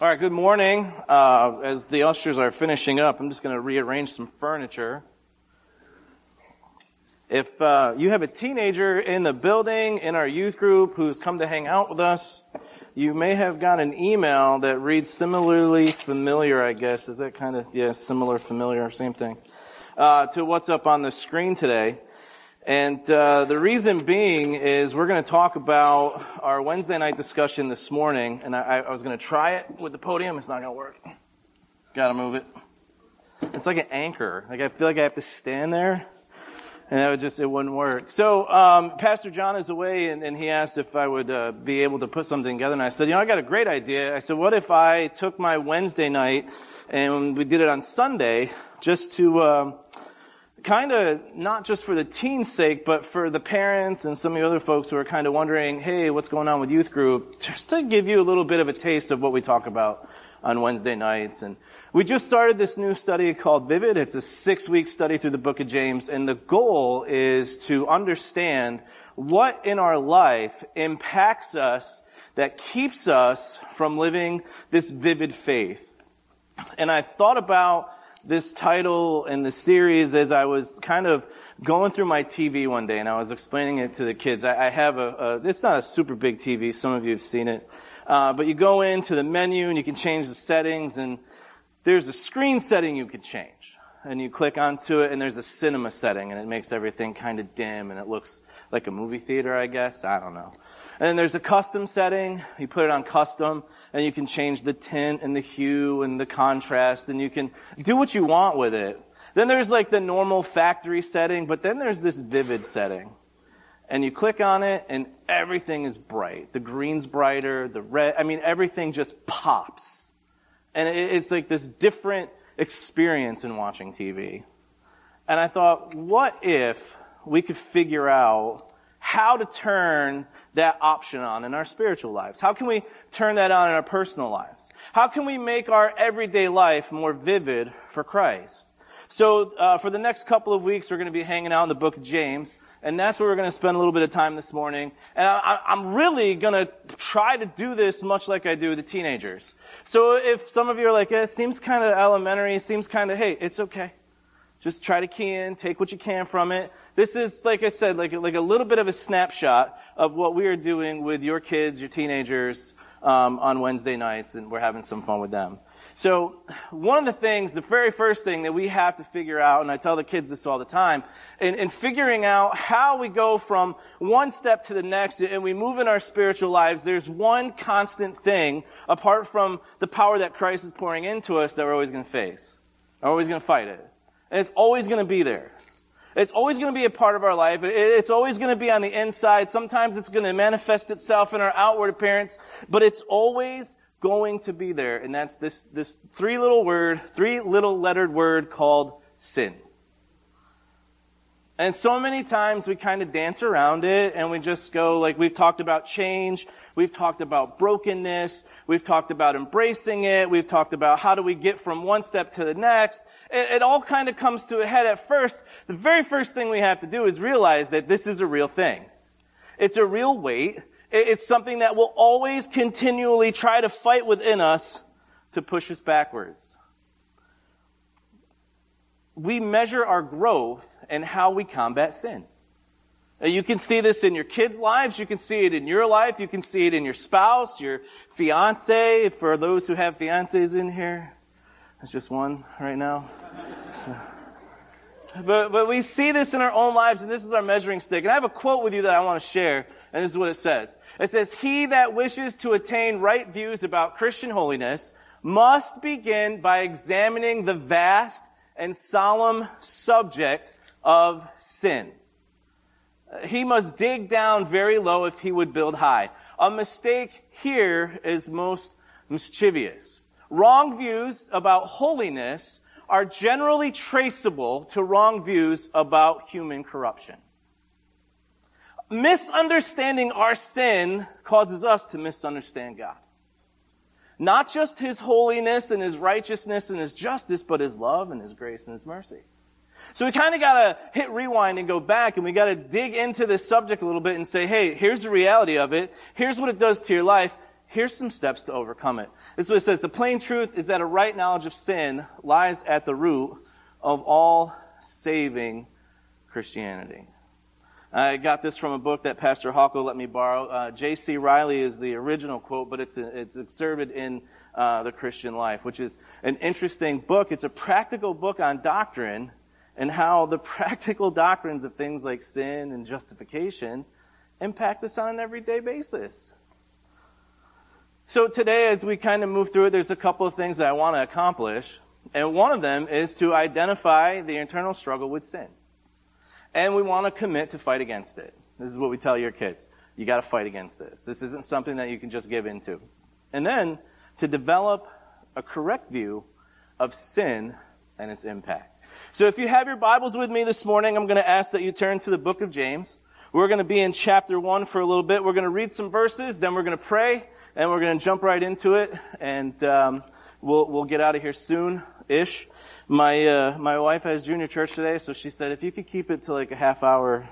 All right, good morning. Uh, as the ushers are finishing up, I'm just going to rearrange some furniture. If uh, you have a teenager in the building in our youth group who's come to hang out with us, you may have got an email that reads similarly familiar, I guess. Is that kind of, yeah, similar, familiar, same thing, uh, to what's up on the screen today. And uh, the reason being is we're going to talk about our Wednesday night discussion this morning, and I, I was going to try it with the podium. It's not going to work. Got to move it. It's like an anchor. Like I feel like I have to stand there, and that would just it wouldn't work. So um, Pastor John is away, and, and he asked if I would uh, be able to put something together, and I said, you know, I got a great idea. I said, what if I took my Wednesday night and we did it on Sunday just to. Uh, kind of not just for the teen's sake, but for the parents and some of the other folks who are kind of wondering, hey, what's going on with youth group, just to give you a little bit of a taste of what we talk about on Wednesday nights. And we just started this new study called Vivid. It's a six week study through the book of James. And the goal is to understand what in our life impacts us that keeps us from living this vivid faith. And I thought about this title and the series as I was kind of going through my TV one day and I was explaining it to the kids. I, I have a, a, it's not a super big TV. Some of you have seen it. Uh, but you go into the menu and you can change the settings and there's a screen setting you can change. And you click onto it and there's a cinema setting and it makes everything kind of dim and it looks like a movie theater, I guess. I don't know. And then there's a custom setting. You put it on custom and you can change the tint and the hue and the contrast and you can do what you want with it. Then there's like the normal factory setting, but then there's this vivid setting. And you click on it and everything is bright. The green's brighter, the red, I mean, everything just pops. And it's like this different experience in watching TV. And I thought, what if we could figure out how to turn that option on in our spiritual lives? How can we turn that on in our personal lives? How can we make our everyday life more vivid for Christ? So, uh, for the next couple of weeks, we're going to be hanging out in the book of James, and that's where we're going to spend a little bit of time this morning. And I, I'm really going to try to do this much like I do with the teenagers. So, if some of you are like, eh, it seems kind of elementary, it seems kind of, hey, it's okay. Just try to key in, take what you can from it. This is, like I said, like, like a little bit of a snapshot of what we are doing with your kids, your teenagers, um, on Wednesday nights, and we're having some fun with them. So, one of the things, the very first thing that we have to figure out, and I tell the kids this all the time, in, in figuring out how we go from one step to the next and we move in our spiritual lives, there's one constant thing, apart from the power that Christ is pouring into us, that we're always going to face. We're always going to fight it. And it's always going to be there. It's always going to be a part of our life. It's always going to be on the inside. Sometimes it's going to manifest itself in our outward appearance, but it's always going to be there. And that's this, this three little word, three little lettered word called sin. And so many times we kind of dance around it and we just go like we've talked about change, we've talked about brokenness, we've talked about embracing it, we've talked about how do we get from one step to the next. It, it all kind of comes to a head at first. The very first thing we have to do is realize that this is a real thing. It's a real weight. It's something that will always continually try to fight within us to push us backwards we measure our growth and how we combat sin. You can see this in your kids' lives. You can see it in your life. You can see it in your spouse, your fiance. For those who have fiancés in here, there's just one right now. So. But, but we see this in our own lives, and this is our measuring stick. And I have a quote with you that I want to share, and this is what it says. It says, He that wishes to attain right views about Christian holiness must begin by examining the vast and solemn subject of sin. He must dig down very low if he would build high. A mistake here is most mischievous. Wrong views about holiness are generally traceable to wrong views about human corruption. Misunderstanding our sin causes us to misunderstand God. Not just his holiness and his righteousness and his justice, but his love and his grace and his mercy. So we kind of got to hit rewind and go back and we got to dig into this subject a little bit and say, hey, here's the reality of it. Here's what it does to your life. Here's some steps to overcome it. This is what it says. The plain truth is that a right knowledge of sin lies at the root of all saving Christianity. I got this from a book that Pastor Hawko let me borrow. Uh, J.C. Ryle is the original quote, but it's, it's excerpted in uh, The Christian Life, which is an interesting book. It's a practical book on doctrine and how the practical doctrines of things like sin and justification impact us on an everyday basis. So today, as we kind of move through it, there's a couple of things that I want to accomplish. And one of them is to identify the internal struggle with sin and we want to commit to fight against it. This is what we tell your kids. You got to fight against this. This isn't something that you can just give into. And then to develop a correct view of sin and its impact. So if you have your Bibles with me this morning, I'm going to ask that you turn to the book of James. We're going to be in chapter one for a little bit. We're going to read some verses, then we're going to pray, and we're going to jump right into it, and um, we'll we'll get out of here soon ish. My uh, my wife has junior church today, so she said if you could keep it to like a half hour.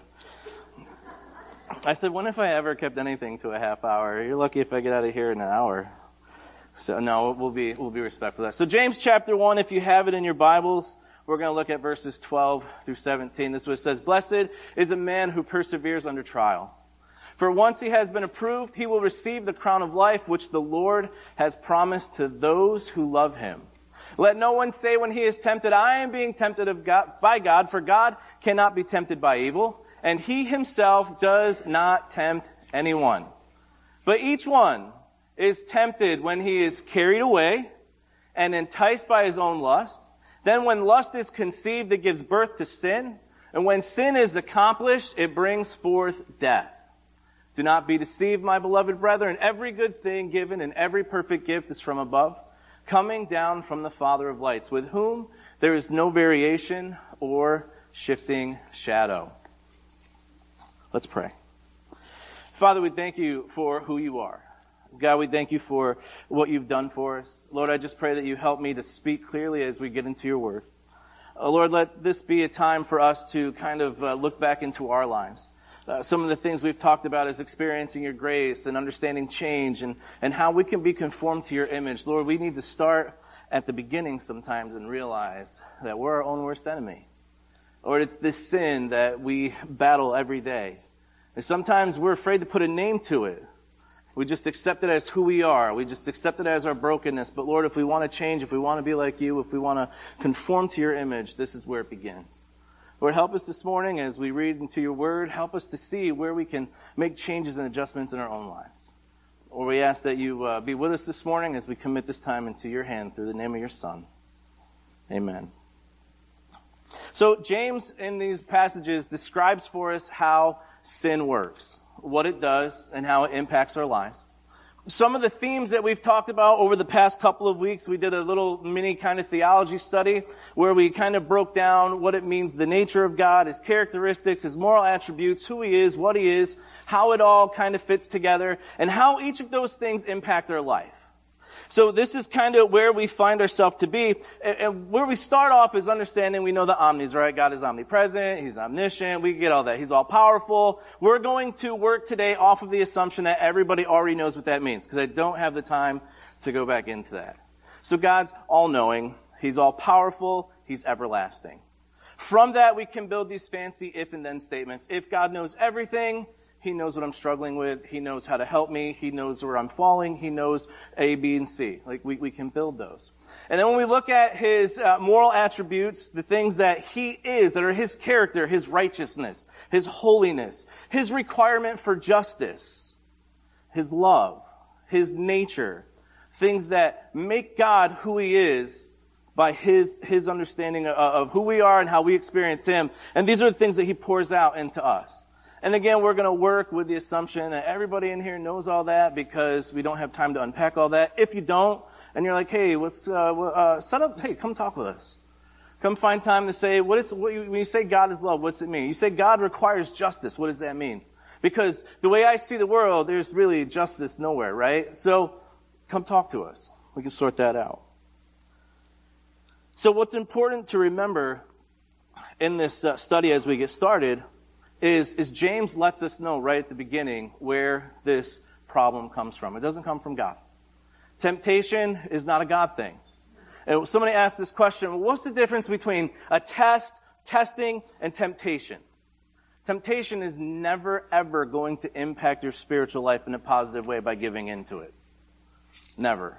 I said, when if I ever kept anything to a half hour? You're lucky if I get out of here in an hour. So no, we'll be we'll be respectful of that. So James chapter one, if you have it in your Bibles, we're going to look at verses 12 through 17. This is what it says: Blessed is a man who perseveres under trial. For once he has been approved, he will receive the crown of life which the Lord has promised to those who love him. Let no one say when he is tempted, I am being tempted God, by God, for God cannot be tempted by evil, and he himself does not tempt anyone. But each one is tempted when he is carried away and enticed by his own lust. Then when lust is conceived, it gives birth to sin. And when sin is accomplished, it brings forth death. Do not be deceived, my beloved brethren. Every good thing given and every perfect gift is from above coming down from the Father of lights, with whom there is no variation or shifting shadow. Let's pray. Father, we thank you for who you are. God, we thank you for what you've done for us. Lord, I just pray that you help me to speak clearly as we get into your word. Uh, Lord, let this be a time for us to kind of uh, look back into our lives. Uh, some of the things we've talked about is experiencing your grace and understanding change and, and how we can be conformed to your image. Lord, we need to start at the beginning sometimes and realize that we're our own worst enemy. Lord, it's this sin that we battle every day. And sometimes we're afraid to put a name to it. We just accept it as who we are. We just accept it as our brokenness. But Lord, if we want to change, if we want to be like you, if we want to conform to your image, this is where it begins. Lord, help us this morning as we read into your word. Help us to see where we can make changes and adjustments in our own lives. Lord, we ask that you uh, be with us this morning as we commit this time into your hand through the name of your Son. Amen. So, James in these passages describes for us how sin works, what it does, and how it impacts our lives some of the themes that we've talked about over the past couple of weeks, we did a little mini kind of theology study where we kind of broke down what it means, the nature of God, His characteristics, His moral attributes, who He is, what He is, how it all kind of fits together, and how each of those things impact our life. So this is kind of where we find ourselves to be. And where we start off is understanding we know the omnis, right? God is omnipresent. He's omniscient. We get all that. He's all powerful. We're going to work today off of the assumption that everybody already knows what that means because I don't have the time to go back into that. So God's all knowing. He's all powerful. He's everlasting. From that, we can build these fancy if and then statements. If God knows everything, he knows what I'm struggling with. He knows how to help me. He knows where I'm falling. He knows A, B, and C. Like we, we can build those. And then when we look at his uh, moral attributes, the things that he is, that are his character, his righteousness, his holiness, his requirement for justice, his love, his nature, things that make God who he is by his, his understanding of, of who we are and how we experience him. And these are the things that he pours out into us. And again, we're going to work with the assumption that everybody in here knows all that because we don't have time to unpack all that. If you don't, and you're like, hey, what's, uh, uh, set up, hey, come talk with us. Come find time to say, what is, what when you say God is love, what's it mean? You say God requires justice. What does that mean? Because the way I see the world, there's really justice nowhere, right? So come talk to us. We can sort that out. So what's important to remember in this uh, study as we get started is, is James lets us know right at the beginning where this problem comes from. It doesn't come from God. Temptation is not a God thing. And somebody asked this question, what's the difference between a test, testing, and temptation? Temptation is never ever going to impact your spiritual life in a positive way by giving into it. Never.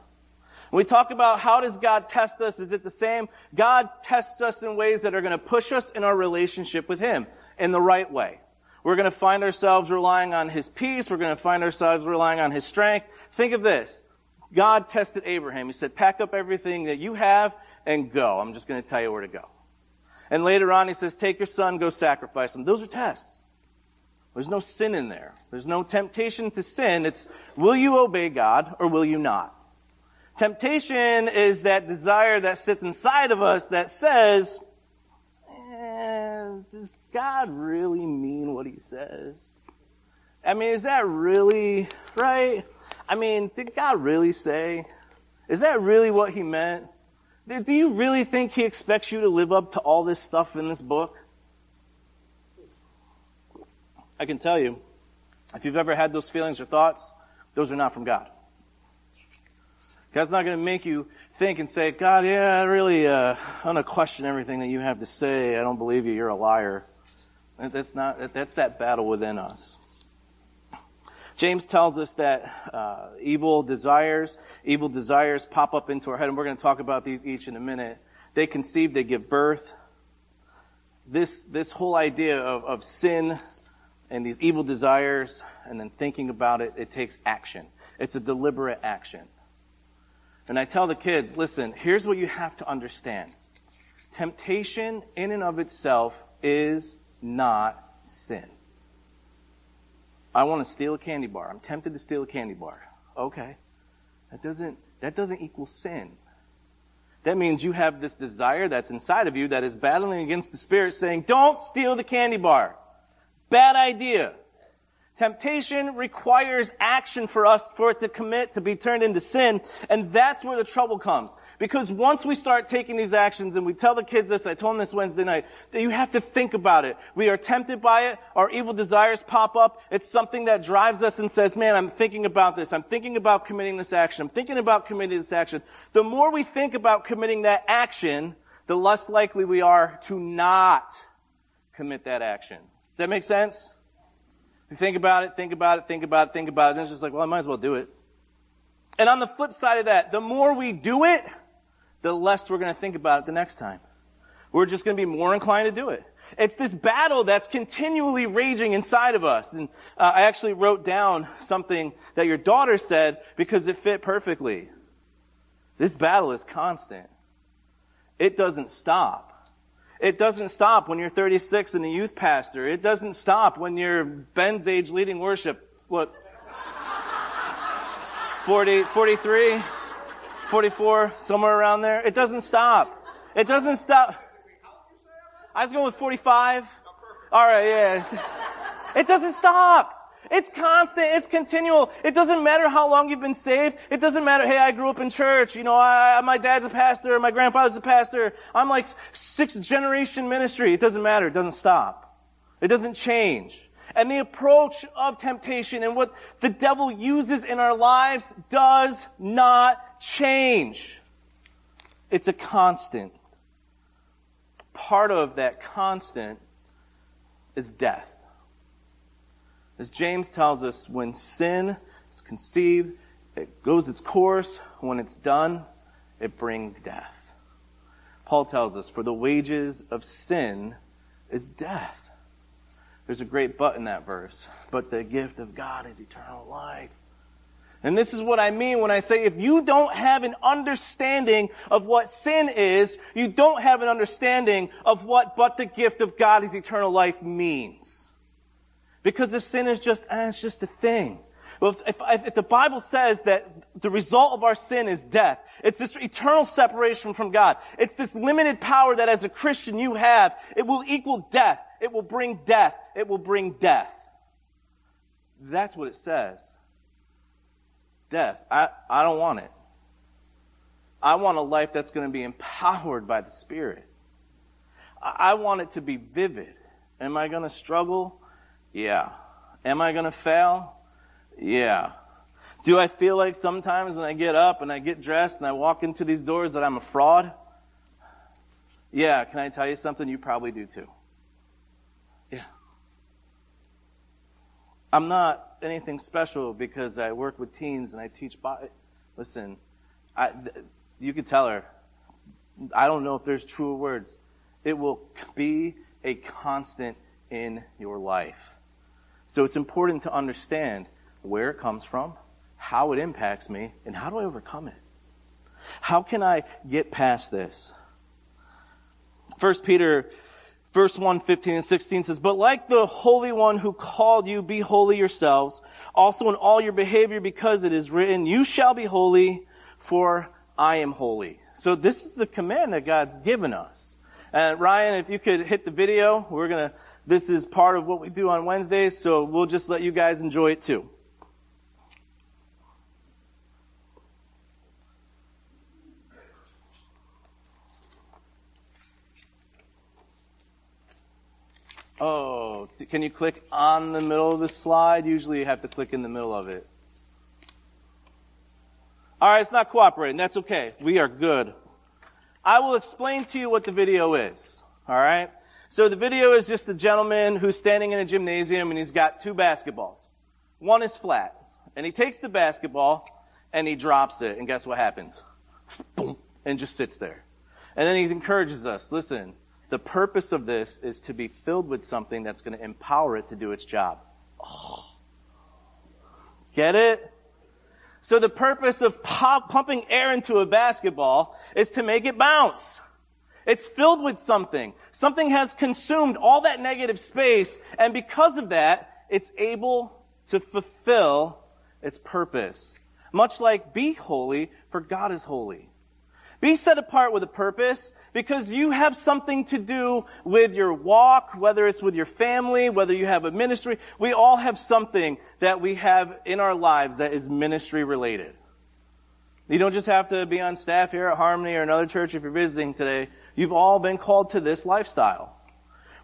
When we talk about how does God test us, is it the same? God tests us in ways that are going to push us in our relationship with Him in the right way. We're going to find ourselves relying on His peace. We're going to find ourselves relying on His strength. Think of this. God tested Abraham. He said, pack up everything that you have and go. I'm just going to tell you where to go. And later on, he says, take your son, go sacrifice him. Those are tests. There's no sin in there. There's no temptation to sin. It's, will you obey God or will you not? Temptation is that desire that sits inside of us that says, eh, does God really mean what he says? I mean, is that really right? I mean, did God really say? Is that really what he meant? Do you really think he expects you to live up to all this stuff in this book? I can tell you, if you've ever had those feelings or thoughts, those are not from God. God's not going to make you think and say, God, yeah, I really, uh, I'm going to question everything that you have to say. I don't believe you. You're a liar. That's not, that's that battle within us. James tells us that uh, evil desires, evil desires pop up into our head, and we're going to talk about these each in a minute. They conceive, they give birth. This, this whole idea of, of sin and these evil desires, and then thinking about it, it takes action. It's a deliberate action. And I tell the kids, listen, here's what you have to understand. Temptation in and of itself is not sin. I want to steal a candy bar. I'm tempted to steal a candy bar. Okay. That doesn't, that doesn't equal sin. That means you have this desire that's inside of you that is battling against the spirit saying, don't steal the candy bar. Bad idea. Temptation requires action for us, for it to commit, to be turned into sin. And that's where the trouble comes. Because once we start taking these actions, and we tell the kids this, I told them this Wednesday night, that you have to think about it. We are tempted by it. Our evil desires pop up. It's something that drives us and says, man, I'm thinking about this. I'm thinking about committing this action. I'm thinking about committing this action. The more we think about committing that action, the less likely we are to not commit that action. Does that make sense? You think about it, think about it, think about it, think about it. Then it's just like, well, I might as well do it. And on the flip side of that, the more we do it, the less we're going to think about it the next time. We're just going to be more inclined to do it. It's this battle that's continually raging inside of us. And uh, I actually wrote down something that your daughter said because it fit perfectly. This battle is constant. It doesn't stop. It doesn't stop when you're 36 and a youth pastor. It doesn't stop when you're Ben's age leading worship. What? 40, 43, 44, somewhere around there. It doesn't stop. It doesn't stop. I was going with 45. All right, yeah. It doesn't stop. It's constant. It's continual. It doesn't matter how long you've been saved. It doesn't matter, hey, I grew up in church. You know, I, my dad's a pastor. My grandfather's a pastor. I'm like sixth generation ministry. It doesn't matter. It doesn't stop. It doesn't change. And the approach of temptation and what the devil uses in our lives does not change. It's a constant. Part of that constant is death. As James tells us, when sin is conceived, it goes its course. When it's done, it brings death. Paul tells us, for the wages of sin is death. There's a great but in that verse. But the gift of God is eternal life. And this is what I mean when I say if you don't have an understanding of what sin is, you don't have an understanding of what but the gift of God is eternal life means. Because if sin is just, eh, it's just a thing. Well, if, if, if, the Bible says that the result of our sin is death, it's this eternal separation from God. It's this limited power that as a Christian you have. It will equal death. It will bring death. It will bring death. That's what it says. Death. I, I don't want it. I want a life that's going to be empowered by the Spirit. I, I want it to be vivid. Am I going to struggle? Yeah. Am I going to fail? Yeah. Do I feel like sometimes when I get up and I get dressed and I walk into these doors that I'm a fraud? Yeah, can I tell you something? You probably do too. Yeah. I'm not anything special because I work with teens and I teach. Listen, I, you could tell her. I don't know if there's truer words. It will be a constant in your life. So it's important to understand where it comes from, how it impacts me, and how do I overcome it? How can I get past this? First Peter verse 1, 15 and 16 says, But like the Holy One who called you, be holy yourselves, also in all your behavior, because it is written, You shall be holy, for I am holy. So this is a command that God's given us. And Ryan, if you could hit the video, we're gonna, this is part of what we do on Wednesdays, so we'll just let you guys enjoy it too. Oh, can you click on the middle of the slide? Usually you have to click in the middle of it. Alright, it's not cooperating. That's okay. We are good. I will explain to you what the video is. Alright? So the video is just a gentleman who's standing in a gymnasium and he's got two basketballs. One is flat. And he takes the basketball and he drops it. And guess what happens? Boom. And just sits there. And then he encourages us, listen, the purpose of this is to be filled with something that's going to empower it to do its job. Oh. Get it? So the purpose of pop, pumping air into a basketball is to make it bounce. It's filled with something. Something has consumed all that negative space, and because of that, it's able to fulfill its purpose. Much like be holy, for God is holy. Be set apart with a purpose because you have something to do with your walk, whether it's with your family, whether you have a ministry. We all have something that we have in our lives that is ministry related. You don't just have to be on staff here at Harmony or another church if you're visiting today. You've all been called to this lifestyle.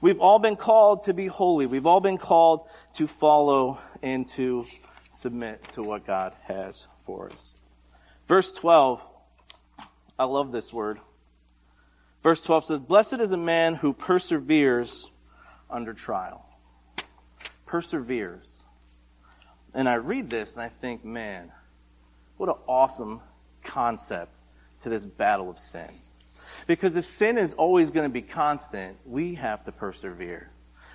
We've all been called to be holy. We've all been called to follow and to submit to what God has for us. Verse 12 I love this word. Verse 12 says, Blessed is a man who perseveres under trial. Perseveres. And I read this and I think, man, what an awesome concept to this battle of sin. Because if sin is always going to be constant, we have to persevere.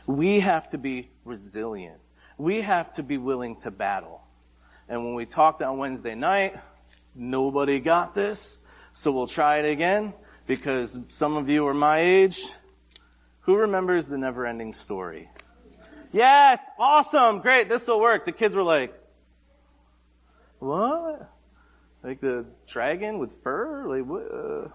We have to be resilient. We have to be willing to battle. And when we talked on Wednesday night, nobody got this. So we'll try it again because some of you are my age. Who remembers the never ending story? Yes, awesome, great, this will work. The kids were like, what? Like the dragon with fur? Like what?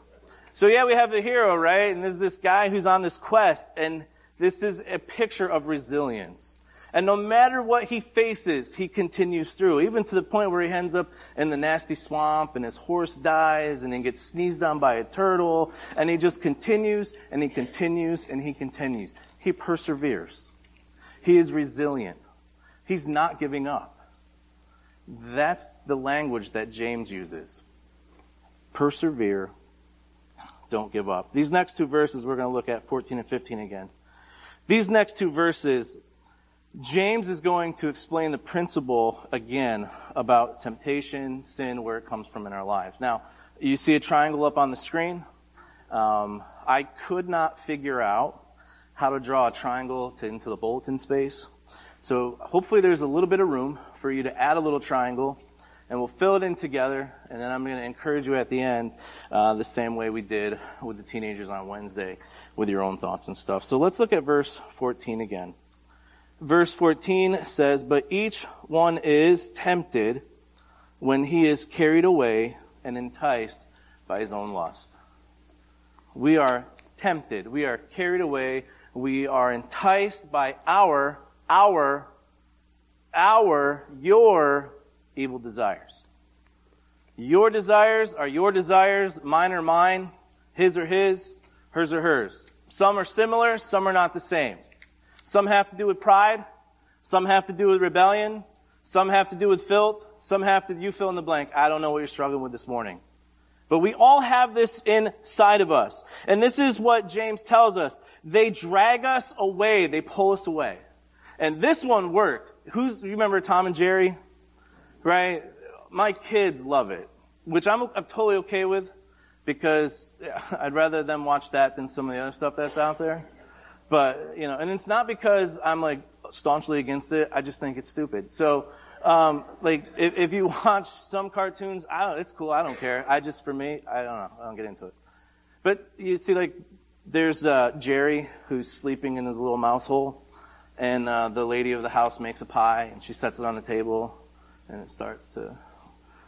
So yeah, we have a hero, right? And there's this guy who's on this quest, and this is a picture of resilience. And no matter what he faces, he continues through, even to the point where he ends up in the nasty swamp and his horse dies and he gets sneezed on by a turtle and he just continues and he continues and he continues. He perseveres. He is resilient. He's not giving up. That's the language that James uses. Persevere. Don't give up. These next two verses we're going to look at 14 and 15 again. These next two verses James is going to explain the principle again about temptation, sin, where it comes from in our lives. Now, you see a triangle up on the screen. Um, I could not figure out how to draw a triangle to, into the bulletin space. So hopefully there's a little bit of room for you to add a little triangle and we'll fill it in together. And then I'm going to encourage you at the end, uh, the same way we did with the teenagers on Wednesday with your own thoughts and stuff. So let's look at verse 14 again verse 14 says, But each one is tempted when he is carried away and enticed by his own lust. We are tempted. We are carried away. We are enticed by our, our, our, your evil desires. Your desires are your desires, mine are mine, his are his, hers are hers. Some are similar, some are not the same. Some have to do with pride. Some have to do with rebellion. Some have to do with filth. Some have to, you fill in the blank. I don't know what you're struggling with this morning. But we all have this inside of us. And this is what James tells us. They drag us away. They pull us away. And this one worked. Who's, you remember Tom and Jerry? Right? My kids love it. Which I'm, I'm totally okay with because I'd rather them watch that than some of the other stuff that's out there. But, you know, and it's not because I'm like staunchly against it. I just think it's stupid. So, um, like, if, if you watch some cartoons, I don't, it's cool. I don't care. I just, for me, I don't know. I don't get into it. But you see, like, there's, uh, Jerry who's sleeping in his little mouse hole. And, uh, the lady of the house makes a pie and she sets it on the table and it starts to,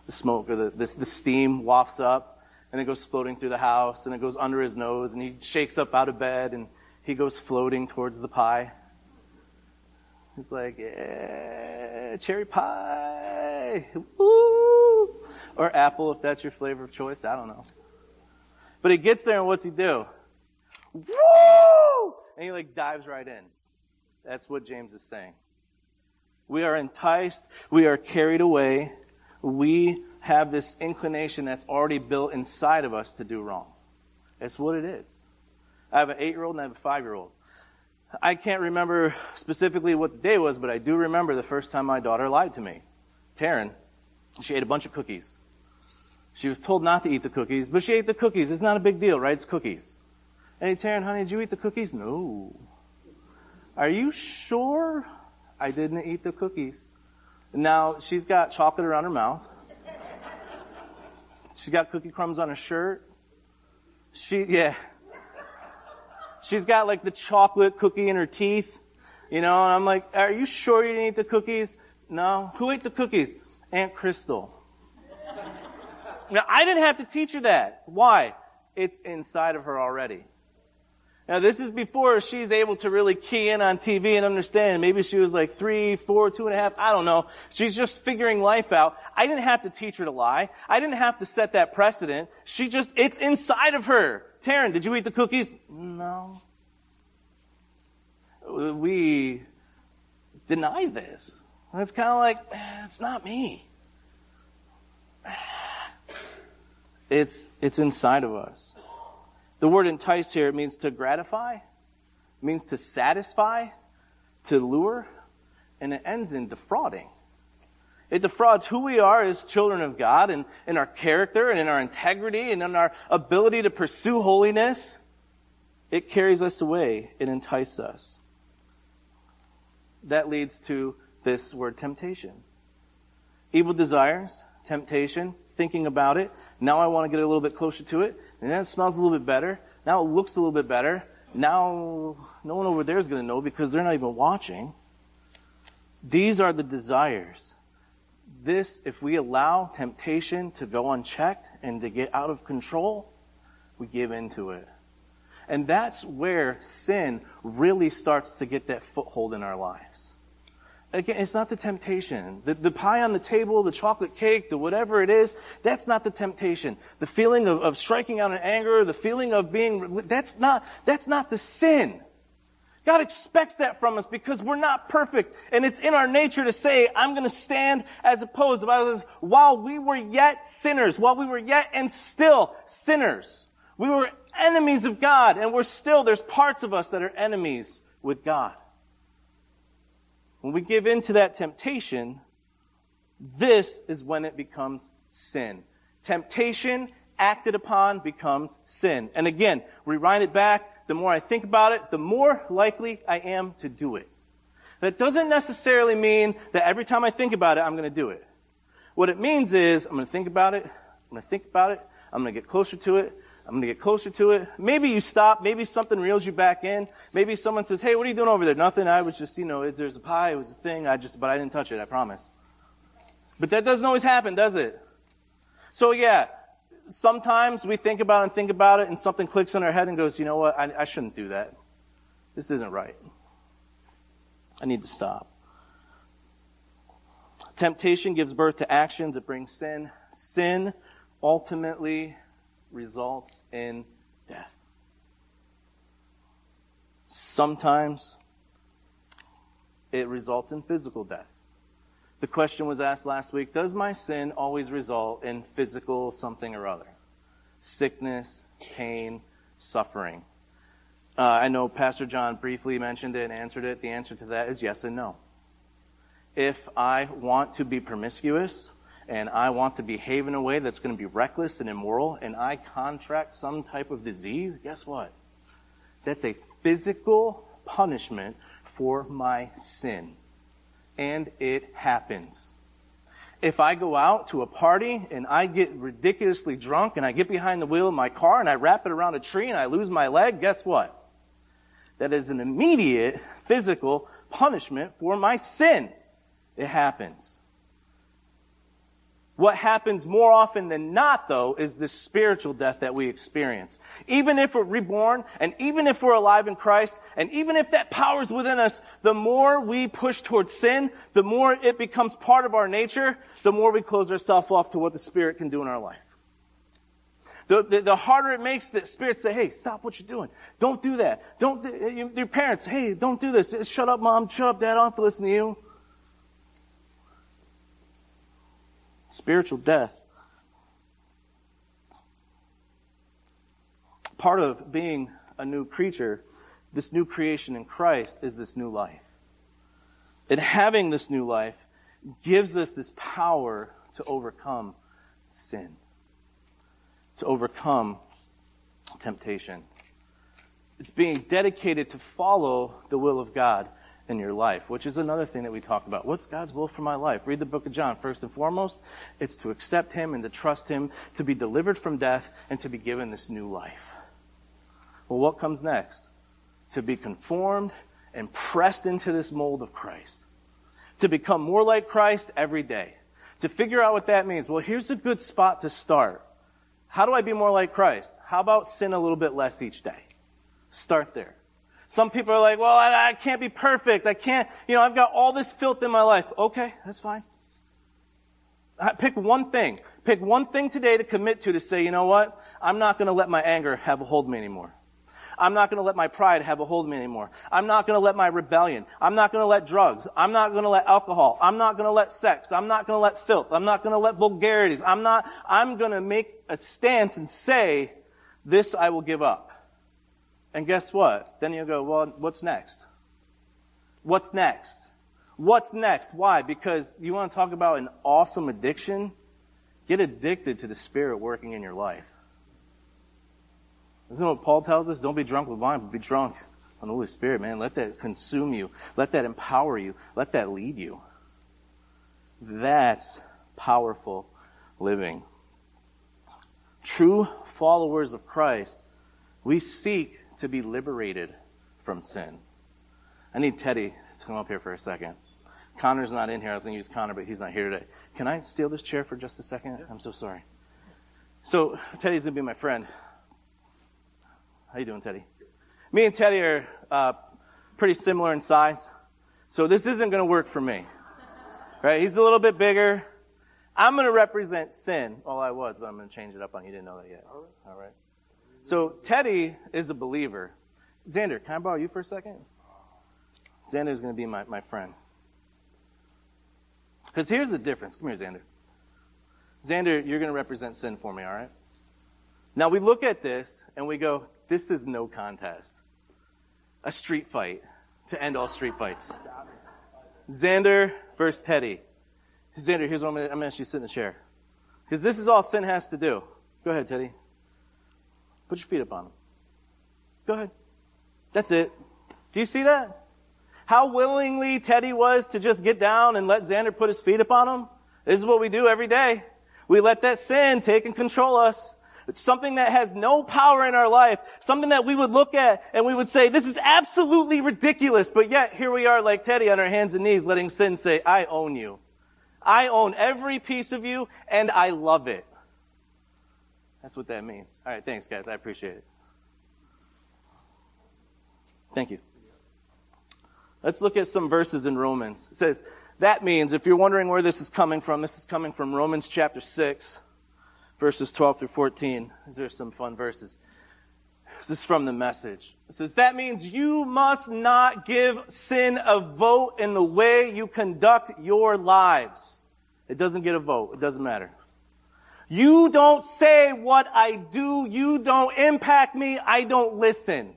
the smoke or the, this, the steam wafts up and it goes floating through the house and it goes under his nose and he shakes up out of bed and he goes floating towards the pie. He's like, yeah, cherry pie, woo, or apple if that's your flavor of choice. I don't know. But he gets there and what's he do? Woo! And he like dives right in. That's what James is saying. We are enticed. We are carried away. We have this inclination that's already built inside of us to do wrong. It's what it is. I have an eight year old and I have a five year old. I can't remember specifically what the day was, but I do remember the first time my daughter lied to me. Taryn, she ate a bunch of cookies. She was told not to eat the cookies, but she ate the cookies. It's not a big deal, right? It's cookies. Hey, Taryn, honey, did you eat the cookies? No. Are you sure I didn't eat the cookies? Now, she's got chocolate around her mouth. She's got cookie crumbs on her shirt. She, yeah. She's got like the chocolate cookie in her teeth. You know, and I'm like, are you sure you didn't eat the cookies? No. Who ate the cookies? Aunt Crystal. now, I didn't have to teach her that. Why? It's inside of her already. Now, this is before she's able to really key in on TV and understand. Maybe she was like three, four, two and a half. I don't know. She's just figuring life out. I didn't have to teach her to lie. I didn't have to set that precedent. She just, it's inside of her. Taryn, did you eat the cookies? No. We deny this. And it's kind of like, it's not me. It's, it's inside of us. The word entice here means to gratify, means to satisfy, to lure, and it ends in defrauding. It defrauds who we are as children of God and in our character and in our integrity and in our ability to pursue holiness. It carries us away. It entices us. That leads to this word temptation. Evil desires, temptation, thinking about it. Now I want to get a little bit closer to it. And then it smells a little bit better. Now it looks a little bit better. Now no one over there is going to know because they're not even watching. These are the desires. This, if we allow temptation to go unchecked and to get out of control, we give into it. And that's where sin really starts to get that foothold in our lives. Again, it's not the temptation. The, the, pie on the table, the chocolate cake, the whatever it is, that's not the temptation. The feeling of, of striking out in anger, the feeling of being, that's not, that's not the sin. God expects that from us because we're not perfect. And it's in our nature to say, I'm going to stand as opposed. The Bible says, while we were yet sinners, while we were yet and still sinners, we were enemies of God and we're still, there's parts of us that are enemies with God. When we give in to that temptation, this is when it becomes sin. Temptation acted upon becomes sin. And again, rewind it back. The more I think about it, the more likely I am to do it. That doesn't necessarily mean that every time I think about it, I'm going to do it. What it means is I'm going to think about it. I'm going to think about it. I'm going to get closer to it. I'm going to get closer to it. Maybe you stop. Maybe something reels you back in. Maybe someone says, Hey, what are you doing over there? Nothing. I was just, you know, there's a pie. It was a thing. I just, but I didn't touch it. I promise. But that doesn't always happen, does it? So yeah, sometimes we think about it and think about it and something clicks in our head and goes, you know what? I, I shouldn't do that. This isn't right. I need to stop. Temptation gives birth to actions. It brings sin. Sin ultimately results in death. Sometimes it results in physical death. The question was asked last week Does my sin always result in physical something or other? Sickness, pain, suffering. Uh, I know Pastor John briefly mentioned it and answered it. The answer to that is yes and no. If I want to be promiscuous and I want to behave in a way that's going to be reckless and immoral and I contract some type of disease, guess what? That's a physical punishment for my sin. And it happens. If I go out to a party and I get ridiculously drunk and I get behind the wheel of my car and I wrap it around a tree and I lose my leg, guess what? That is an immediate physical punishment for my sin. It happens. What happens more often than not, though, is the spiritual death that we experience. Even if we're reborn, and even if we're alive in Christ, and even if that power is within us, the more we push towards sin, the more it becomes part of our nature, the more we close ourselves off to what the Spirit can do in our life. The, the, the, harder it makes the Spirit say, hey, stop what you're doing. Don't do that. Don't, uh, your parents, hey, don't do this. Shut up, mom. Shut up, dad. I don't have to listen to you. Spiritual death. Part of being a new creature, this new creation in Christ, is this new life. And having this new life gives us this power to overcome sin, to overcome temptation. It's being dedicated to follow the will of God in your life, which is another thing that we talked about. What's God's will for my life? Read the book of John. First and foremost, it's to accept Him and to trust Him, to be delivered from death, and to be given this new life. Well, what comes next? To be conformed and pressed into this mold of Christ. To become more like Christ every day. To figure out what that means. Well, here's a good spot to start. How do I be more like Christ? How about sin a little bit less each day? Start there. Some people are like, well, I, I can't be perfect. I can't, you know, I've got all this filth in my life. Okay, that's fine. Uh, pick one thing. Pick one thing today to commit to to say, you know what? I'm not going to let my anger have a hold of me anymore. I'm not going to let my pride have a hold of me anymore. I'm not going to let my rebellion. I'm not going to let drugs. I'm not going to let alcohol. I'm not going to let sex. I'm not going to let filth. I'm not going to let vulgarities. I'm not, I'm going to make a stance and say, this I will give up. And guess what? Then you'll go, well, what's next? What's next? What's next? Why? Because you want to talk about an awesome addiction? Get addicted to the Spirit working in your life. Isn't what Paul tells us? Don't be drunk with wine, but be drunk on the Holy Spirit, man. Let that consume you. Let that empower you. Let that lead you. That's powerful living. True followers of Christ, we seek to be liberated from sin. I need Teddy to come up here for a second. Connor's not in here. I was going to use Connor, but he's not here today. Can I steal this chair for just a second? I'm so sorry. So Teddy's going to be my friend. How you doing, Teddy? Me and Teddy are uh, pretty similar in size, so this isn't going to work for me. Right? He's a little bit bigger. I'm going to represent sin. Well, I was, but I'm going to change it up on you. Didn't know that yet. All right. So Teddy is a believer. Xander, can I borrow you for a second? Xander is going to be my, my friend. Because here's the difference. Come here, Xander. Xander, you're going to represent sin for me, all right? Now we look at this and we go, this is no contest. A street fight to end all street fights. Xander versus Teddy. Xander, here's what I'm going to ask you to sit in the chair. Because this is all sin has to do. Go ahead, Teddy. Put your feet up on them. Go ahead. That's it. Do you see that? How willingly Teddy was to just get down and let Xander put his feet up on him? This is what we do every day. We let that sin take and control us. It's something that has no power in our life. Something that we would look at and we would say, this is absolutely ridiculous. But yet here we are like Teddy on our hands and knees letting sin say, I own you. I own every piece of you and I love it. That's what that means. All right, thanks, guys. I appreciate it. Thank you. Let's look at some verses in Romans. It says, that means, if you're wondering where this is coming from, this is coming from Romans chapter 6, verses 12 through 14. These are some fun verses. This is from the message. It says, that means you must not give sin a vote in the way you conduct your lives. It doesn't get a vote. It doesn't matter. You don't say what I do. You don't impact me. I don't listen.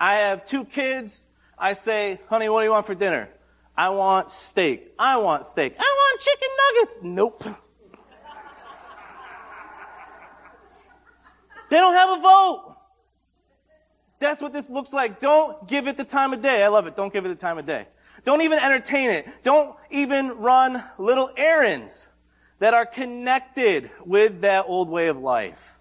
I have two kids. I say, honey, what do you want for dinner? I want steak. I want steak. I want chicken nuggets. Nope. they don't have a vote. That's what this looks like. Don't give it the time of day. I love it. Don't give it the time of day. Don't even entertain it. Don't even run little errands that are connected with that old way of life.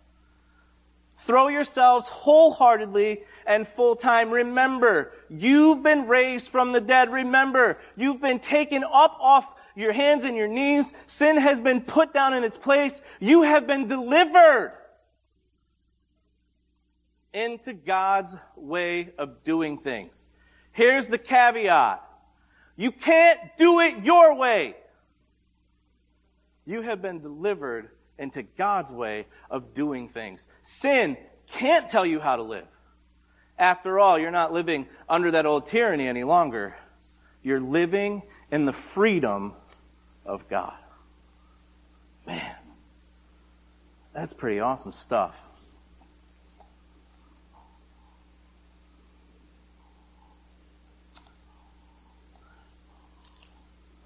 Throw yourselves wholeheartedly and full time. Remember, you've been raised from the dead. Remember, you've been taken up off your hands and your knees. Sin has been put down in its place. You have been delivered into God's way of doing things. Here's the caveat. You can't do it your way. You have been delivered into God's way of doing things. Sin can't tell you how to live. After all, you're not living under that old tyranny any longer. You're living in the freedom of God. Man, that's pretty awesome stuff.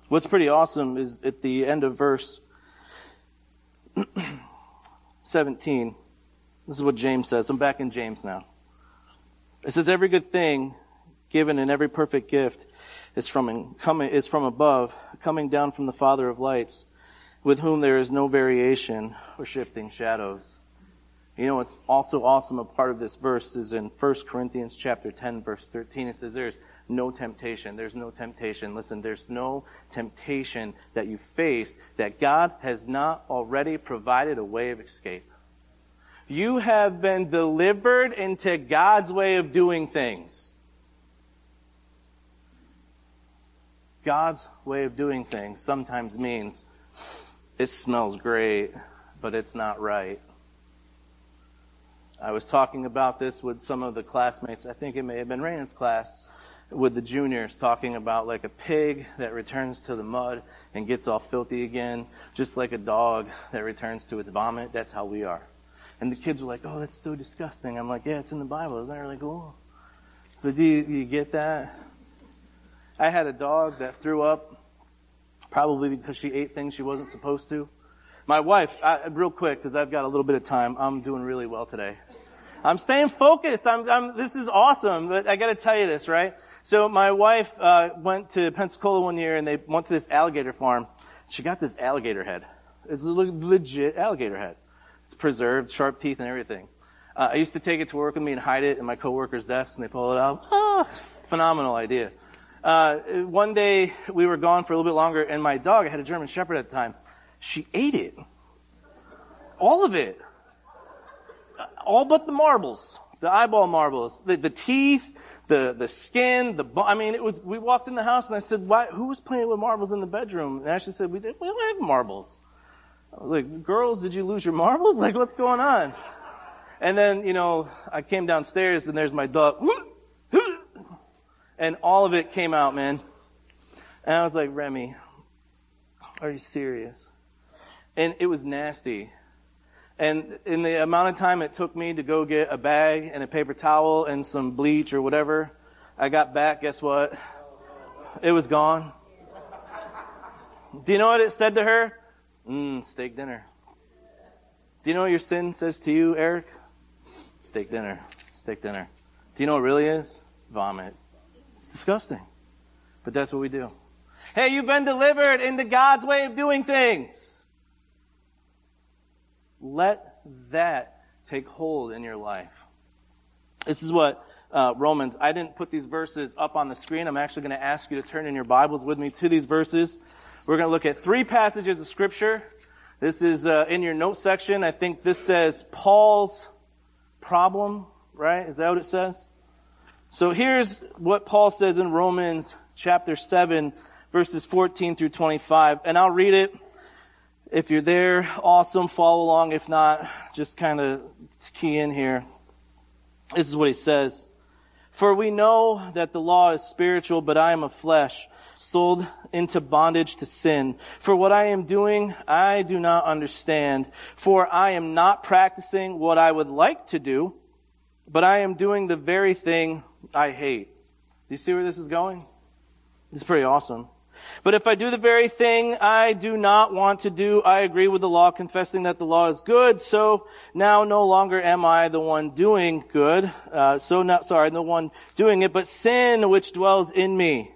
What's pretty awesome is at the end of verse 17. This is what James says. I'm back in James now. It says, Every good thing given in every perfect gift is from, coming, is from above, coming down from the Father of lights, with whom there is no variation or shifting shadows. You know what's also awesome, a part of this verse is in 1 Corinthians chapter 10, verse 13. It says, There's no temptation. There's no temptation. Listen, there's no temptation that you face that God has not already provided a way of escape. You have been delivered into God's way of doing things. God's way of doing things sometimes means it smells great, but it's not right. I was talking about this with some of the classmates. I think it may have been Raina's class with the juniors talking about like a pig that returns to the mud and gets all filthy again, just like a dog that returns to its vomit. That's how we are. And the kids were like, oh, that's so disgusting. I'm like, yeah, it's in the Bible. Isn't that really cool? Oh. But do you, do you get that? I had a dog that threw up, probably because she ate things she wasn't supposed to. My wife, I, real quick, because I've got a little bit of time, I'm doing really well today. I'm staying focused. I'm, I'm, this is awesome. But I got to tell you this, right? So my wife uh, went to Pensacola one year, and they went to this alligator farm. She got this alligator head. It's a legit alligator head. It's preserved, sharp teeth, and everything. Uh, I used to take it to work with me and hide it in my coworker's desk, and they pull it out. Oh, phenomenal idea. Uh, one day we were gone for a little bit longer, and my dog, I had a German Shepherd at the time, she ate it, all of it, all but the marbles the eyeball marbles, the, the teeth, the, the skin, the, I mean, it was, we walked in the house and I said, why, who was playing with marbles in the bedroom? And Ashley said, we, did, we don't have marbles. I was like, girls, did you lose your marbles? Like, what's going on? And then, you know, I came downstairs and there's my dog. And all of it came out, man. And I was like, Remy, are you serious? And it was nasty. And in the amount of time it took me to go get a bag and a paper towel and some bleach or whatever, I got back, guess what? It was gone. Do you know what it said to her? Mmm, steak dinner. Do you know what your sin says to you, Eric? Steak dinner. Steak dinner. Do you know what it really is? Vomit. It's disgusting. But that's what we do. Hey, you've been delivered into God's way of doing things. Let that take hold in your life. This is what uh, Romans, I didn't put these verses up on the screen. I'm actually going to ask you to turn in your Bibles with me to these verses. We're going to look at three passages of Scripture. This is uh, in your note section. I think this says Paul's problem, right? Is that what it says? So here's what Paul says in Romans chapter 7, verses 14 through 25. And I'll read it. If you're there, awesome, follow along. If not, just kind of key in here. This is what he says. For we know that the law is spiritual, but I am of flesh, sold into bondage to sin. For what I am doing, I do not understand. For I am not practicing what I would like to do, but I am doing the very thing I hate. Do you see where this is going? This is pretty awesome. But if I do the very thing I do not want to do, I agree with the law, confessing that the law is good. So now no longer am I the one doing good. Uh, so not sorry, the one doing it, but sin which dwells in me.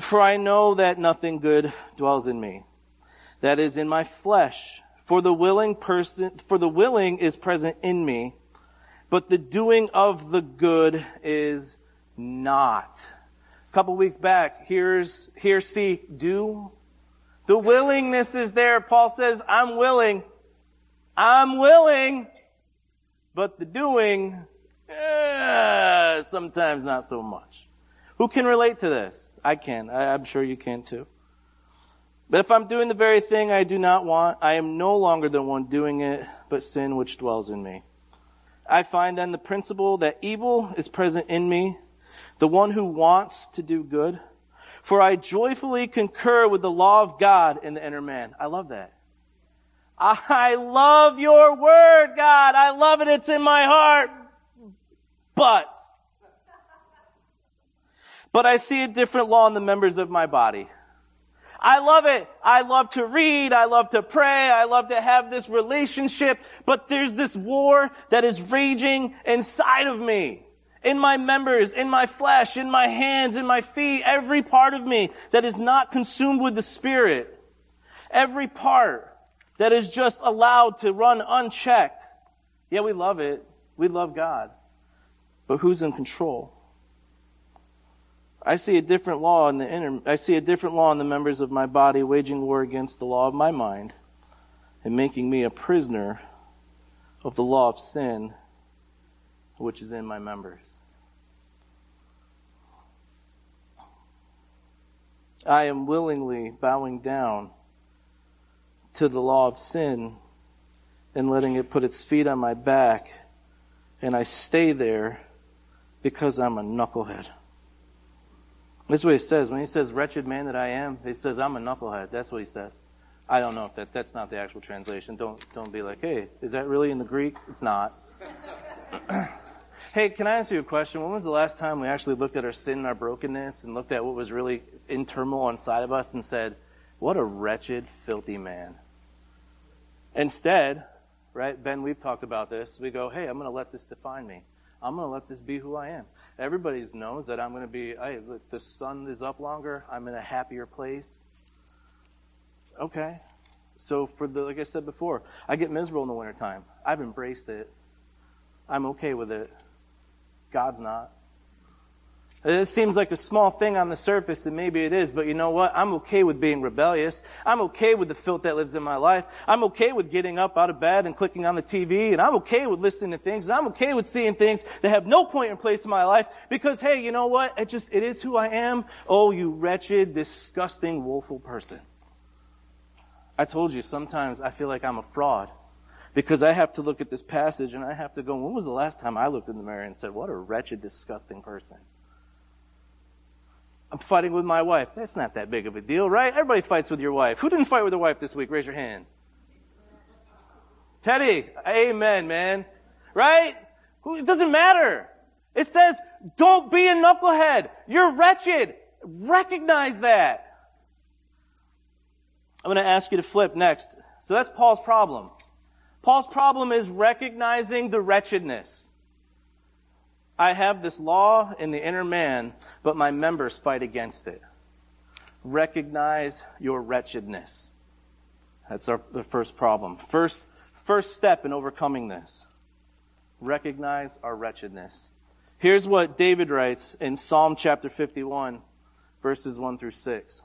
For I know that nothing good dwells in me. That is in my flesh. For the willing person, for the willing is present in me, but the doing of the good is not couple weeks back, here's, here see, do. The willingness is there. Paul says, I'm willing. I'm willing. But the doing, eh, sometimes not so much. Who can relate to this? I can. I, I'm sure you can too. But if I'm doing the very thing I do not want, I am no longer the one doing it, but sin which dwells in me. I find then the principle that evil is present in me, the one who wants to do good. For I joyfully concur with the law of God in the inner man. I love that. I love your word, God. I love it. It's in my heart. But, but I see a different law in the members of my body. I love it. I love to read. I love to pray. I love to have this relationship. But there's this war that is raging inside of me in my members, in my flesh, in my hands, in my feet, every part of me that is not consumed with the Spirit, every part that is just allowed to run unchecked. Yeah, we love it. We love God. But who's in control? I see a different law in the inner, I see a different law in the members of my body waging war against the law of my mind and making me a prisoner of the law of sin which is in my members. I am willingly bowing down to the law of sin and letting it put its feet on my back, and I stay there because I'm a knucklehead. That's what he says. When he says, wretched man that I am, he says, I'm a knucklehead. That's what he says. I don't know if that, that's not the actual translation. Don't, don't be like, hey, is that really in the Greek? It's not. Hey, can I ask you a question? When was the last time we actually looked at our sin and our brokenness and looked at what was really in turmoil inside of us and said, what a wretched, filthy man? Instead, right, Ben, we've talked about this. We go, hey, I'm going to let this define me. I'm going to let this be who I am. Everybody knows that I'm going to be, hey, look, the sun is up longer. I'm in a happier place. Okay. So for the, like I said before, I get miserable in the wintertime. I've embraced it. I'm okay with it. God's not. It seems like a small thing on the surface, and maybe it is, but you know what? I'm okay with being rebellious. I'm okay with the filth that lives in my life. I'm okay with getting up out of bed and clicking on the TV, and I'm okay with listening to things, and I'm okay with seeing things that have no point in place in my life, because hey, you know what? It just, it is who I am. Oh, you wretched, disgusting, woeful person. I told you, sometimes I feel like I'm a fraud. Because I have to look at this passage and I have to go, when was the last time I looked in the mirror and said, what a wretched, disgusting person? I'm fighting with my wife. That's not that big of a deal, right? Everybody fights with your wife. Who didn't fight with their wife this week? Raise your hand. Teddy, amen, man. Right? It doesn't matter. It says, don't be a knucklehead. You're wretched. Recognize that. I'm going to ask you to flip next. So that's Paul's problem. Paul's problem is recognizing the wretchedness. I have this law in the inner man, but my members fight against it. Recognize your wretchedness. That's our, the first problem. First, first step in overcoming this. Recognize our wretchedness. Here's what David writes in Psalm chapter 51, verses 1 through 6.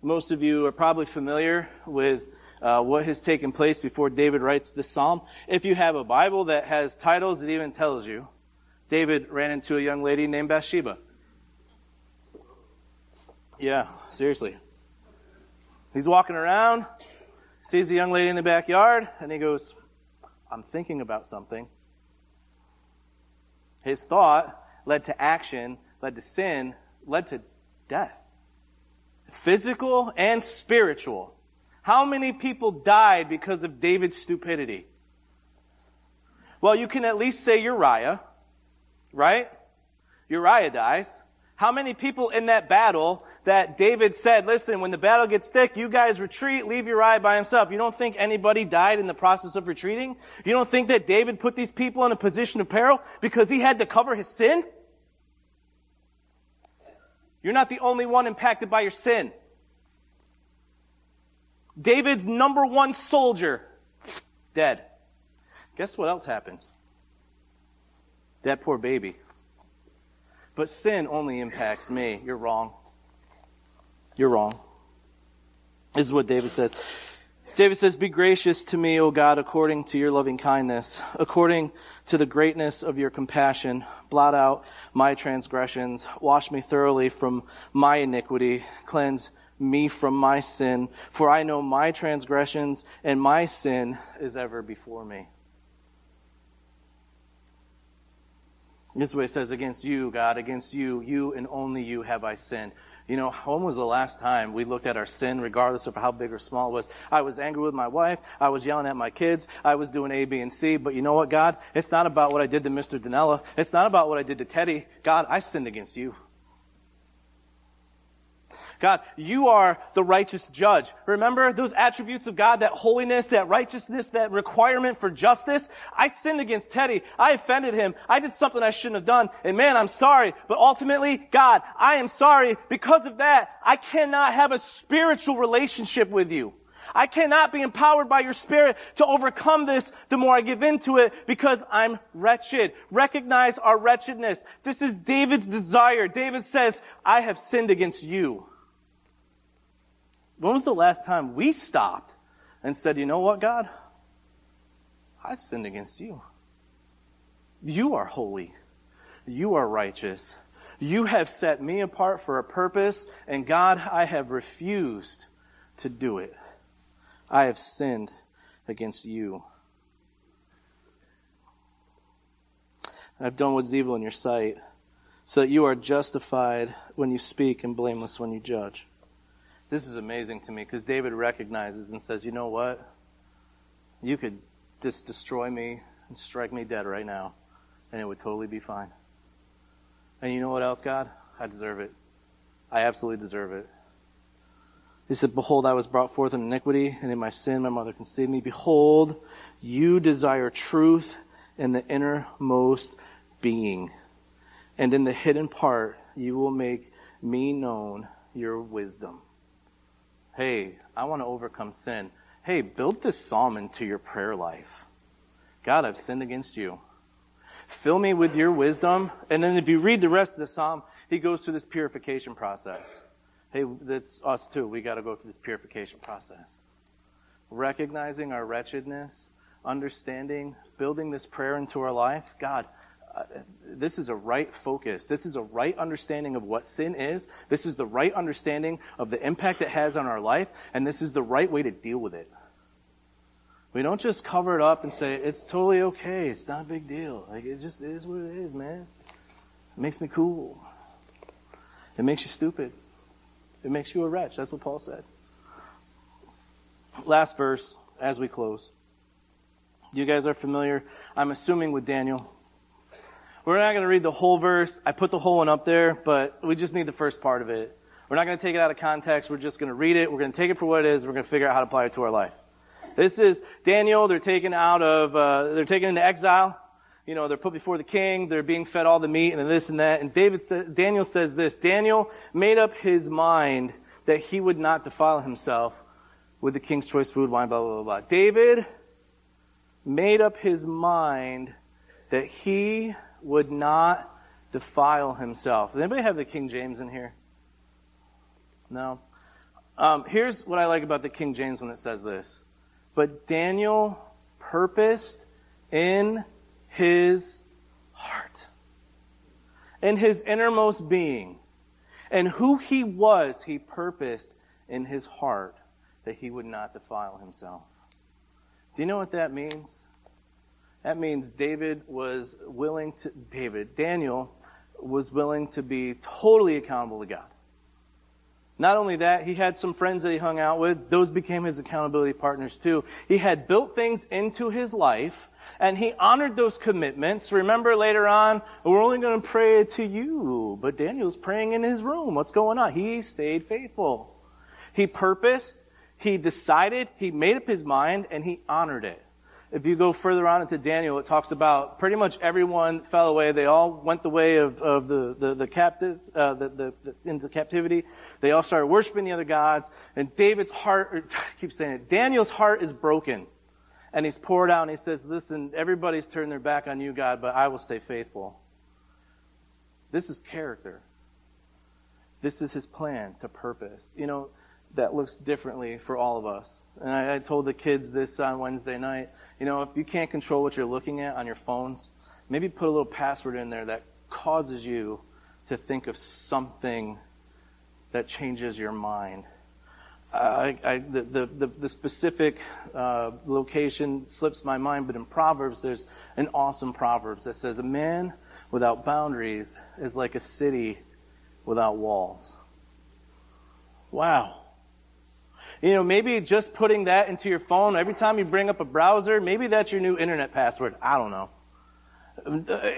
Most of you are probably familiar with uh, what has taken place before David writes this psalm. If you have a Bible that has titles, it even tells you. David ran into a young lady named Bathsheba. Yeah, seriously. He's walking around, sees a young lady in the backyard, and he goes, I'm thinking about something. His thought led to action, led to sin, led to death. Physical and spiritual. How many people died because of David's stupidity? Well, you can at least say Uriah, right? Uriah dies. How many people in that battle that David said, listen, when the battle gets thick, you guys retreat, leave Uriah by himself. You don't think anybody died in the process of retreating? You don't think that David put these people in a position of peril because he had to cover his sin? You're not the only one impacted by your sin. David's number one soldier, dead. Guess what else happens? That poor baby. But sin only impacts me. You're wrong. You're wrong. This is what David says. David says, Be gracious to me, O God, according to your loving kindness, according to the greatness of your compassion. Blot out my transgressions. Wash me thoroughly from my iniquity. Cleanse me from my sin. For I know my transgressions, and my sin is ever before me. This way it says against you, God, against you, you and only you have I sinned. You know, when was the last time we looked at our sin, regardless of how big or small it was? I was angry with my wife. I was yelling at my kids. I was doing A, B, and C. But you know what, God? It's not about what I did to Mr. Danella. It's not about what I did to Teddy. God, I sinned against you. God, you are the righteous judge. Remember those attributes of God, that holiness, that righteousness, that requirement for justice? I sinned against Teddy. I offended him. I did something I shouldn't have done. And man, I'm sorry. But ultimately, God, I am sorry. Because of that, I cannot have a spiritual relationship with you. I cannot be empowered by your spirit to overcome this the more I give into it because I'm wretched. Recognize our wretchedness. This is David's desire. David says, I have sinned against you. When was the last time we stopped and said, you know what, God? I sinned against you. You are holy. You are righteous. You have set me apart for a purpose, and God, I have refused to do it. I have sinned against you. I've done what's evil in your sight, so that you are justified when you speak and blameless when you judge. This is amazing to me because David recognizes and says, you know what? You could just destroy me and strike me dead right now, and it would totally be fine. And you know what else, God? I deserve it. I absolutely deserve it. He said, Behold, I was brought forth in iniquity, and in my sin my mother conceived me. Behold, you desire truth in the innermost being, and in the hidden part you will make me known your wisdom. Hey, I want to overcome sin. Hey, build this psalm into your prayer life. God, I've sinned against you. Fill me with your wisdom. And then if you read the rest of the psalm, he goes through this purification process. Hey, that's us too. We got to go through this purification process. Recognizing our wretchedness, understanding, building this prayer into our life. God, this is a right focus. This is a right understanding of what sin is. This is the right understanding of the impact it has on our life, and this is the right way to deal with it. We don't just cover it up and say, it's totally okay, it's not a big deal. Like, it just is what it is, man. It makes me cool. It makes you stupid. It makes you a wretch. That's what Paul said. Last verse as we close. You guys are familiar, I'm assuming, with Daniel. We're not going to read the whole verse. I put the whole one up there, but we just need the first part of it. We're not going to take it out of context. We're just going to read it. We're going to take it for what it is. We're going to figure out how to apply it to our life. This is Daniel. They're taken out of, uh, they're taken into exile. You know, they're put before the king. They're being fed all the meat and this and that. And David said, Daniel says this. Daniel made up his mind that he would not defile himself with the king's choice food, wine, blah, blah, blah, blah. David made up his mind that he would not defile himself. Does anybody have the King James in here? No? Um, here's what I like about the King James when it says this. But Daniel purposed in his heart, in his innermost being, and who he was, he purposed in his heart that he would not defile himself. Do you know what that means? That means David was willing to, David, Daniel was willing to be totally accountable to God. Not only that, he had some friends that he hung out with. Those became his accountability partners too. He had built things into his life and he honored those commitments. Remember later on, we're only going to pray to you, but Daniel's praying in his room. What's going on? He stayed faithful. He purposed, he decided, he made up his mind, and he honored it. If you go further on into Daniel, it talks about pretty much everyone fell away. They all went the way of, of the, the, the captive, uh, the, the, the, into captivity. They all started worshiping the other gods. And David's heart, or, I keep saying it, Daniel's heart is broken. And he's poured out and he says, listen, everybody's turned their back on you, God, but I will stay faithful. This is character. This is his plan to purpose. You know, that looks differently for all of us. And I, I told the kids this on Wednesday night. You know, if you can't control what you're looking at on your phones, maybe put a little password in there that causes you to think of something that changes your mind. I, I, the, the, the, specific uh, location slips my mind, but in Proverbs, there's an awesome Proverbs that says, A man without boundaries is like a city without walls. Wow. You know, maybe just putting that into your phone every time you bring up a browser, maybe that's your new internet password. I don't know.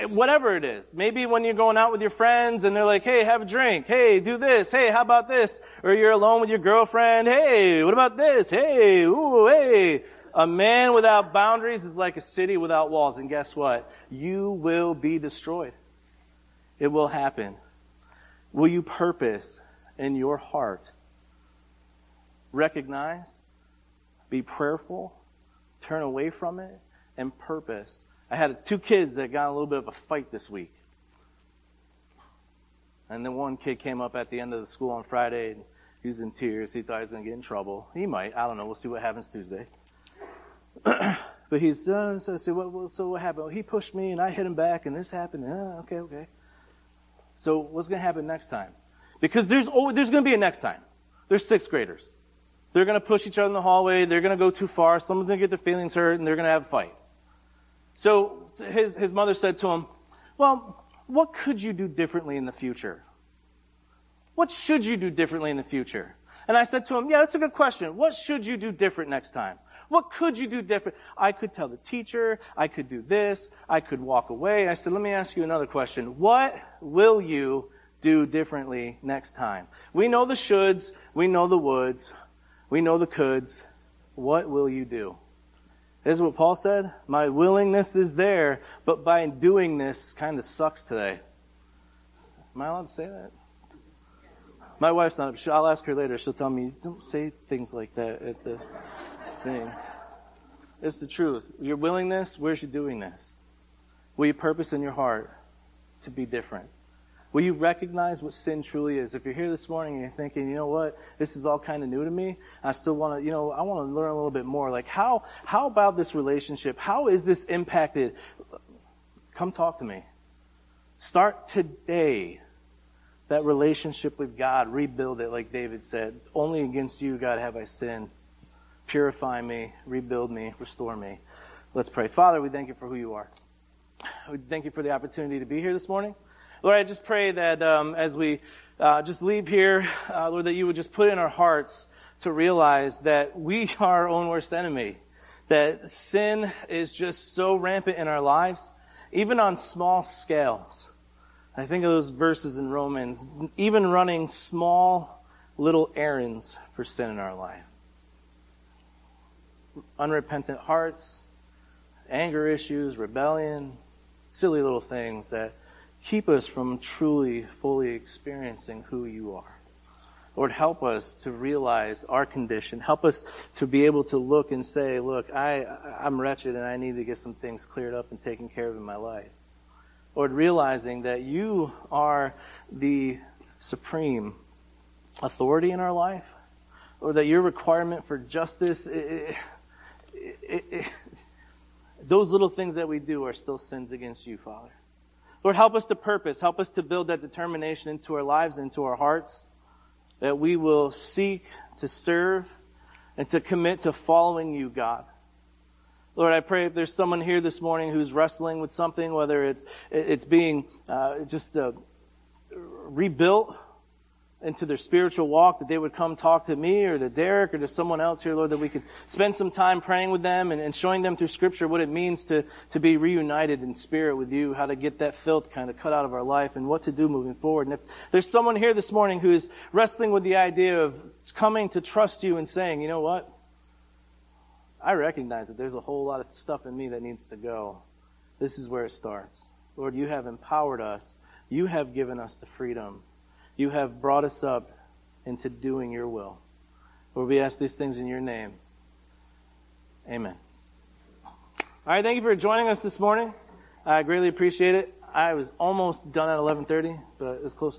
Whatever it is. Maybe when you're going out with your friends and they're like, hey, have a drink. Hey, do this. Hey, how about this? Or you're alone with your girlfriend. Hey, what about this? Hey, ooh, hey. A man without boundaries is like a city without walls. And guess what? You will be destroyed. It will happen. Will you purpose in your heart recognize, be prayerful, turn away from it, and purpose. I had two kids that got a little bit of a fight this week. And then one kid came up at the end of the school on Friday and he was in tears. He thought he was going to get in trouble. He might. I don't know. We'll see what happens Tuesday. but he's, uh, so said, well, so what happened? Well, he pushed me and I hit him back and this happened. Uh, okay, okay. So what's going to happen next time? Because there's, there's going to be a next time. There's sixth graders. They're going to push each other in the hallway. They're going to go too far. Someone's going to get their feelings hurt and they're going to have a fight. So his, his mother said to him, well, what could you do differently in the future? What should you do differently in the future? And I said to him, yeah, that's a good question. What should you do different next time? What could you do different? I could tell the teacher. I could do this. I could walk away. I said, let me ask you another question. What will you do differently next time? We know the shoulds. We know the woulds. We know the coulds. What will you do? This is what Paul said. My willingness is there, but by doing this kind of sucks today. Am I allowed to say that? My wife's not. I'll ask her later. She'll tell me, don't say things like that at the thing. It's the truth. Your willingness, where's your doing this? Will you purpose in your heart to be different? Will you recognize what sin truly is? If you're here this morning and you're thinking, you know what, this is all kind of new to me. I still want to, you know, I want to learn a little bit more. Like, how, how about this relationship? How is this impacted? Come talk to me. Start today that relationship with God. Rebuild it, like David said. Only against you, God, have I sinned. Purify me, rebuild me, restore me. Let's pray. Father, we thank you for who you are. We thank you for the opportunity to be here this morning. Lord, I just pray that um, as we uh, just leave here, uh, Lord, that you would just put in our hearts to realize that we are our own worst enemy, that sin is just so rampant in our lives, even on small scales. I think of those verses in Romans, even running small little errands for sin in our life. Unrepentant hearts, anger issues, rebellion, silly little things that keep us from truly, fully experiencing who you are. Lord, help us to realize our condition. Help us to be able to look and say, look, I, I'm wretched and I need to get some things cleared up and taken care of in my life. Lord, realizing that you are the supreme authority in our life, or that your requirement for justice, it, it, it, those little things that we do are still sins against you, Father. Lord, help us to purpose. Help us to build that determination into our lives, into our hearts, that we will seek to serve and to commit to following you, God. Lord, I pray if there's someone here this morning who's wrestling with something, whether it's it's being uh, just uh, rebuilt into their spiritual walk, that they would come talk to me or to Derek or to someone else here, Lord, that we could spend some time praying with them and, and showing them through Scripture what it means to, to be reunited in spirit with you, how to get that filth kind of cut out of our life and what to do moving forward. And if there's someone here this morning who is wrestling with the idea of coming to trust you and saying, you know what? I recognize that there's a whole lot of stuff in me that needs to go. This is where it starts. Lord, you have empowered us. You have given us the freedom you have brought us up into doing your will. Lord, we ask these things in your name. Amen. All right, thank you for joining us this morning. I greatly appreciate it. I was almost done at 11:30, but it was close enough.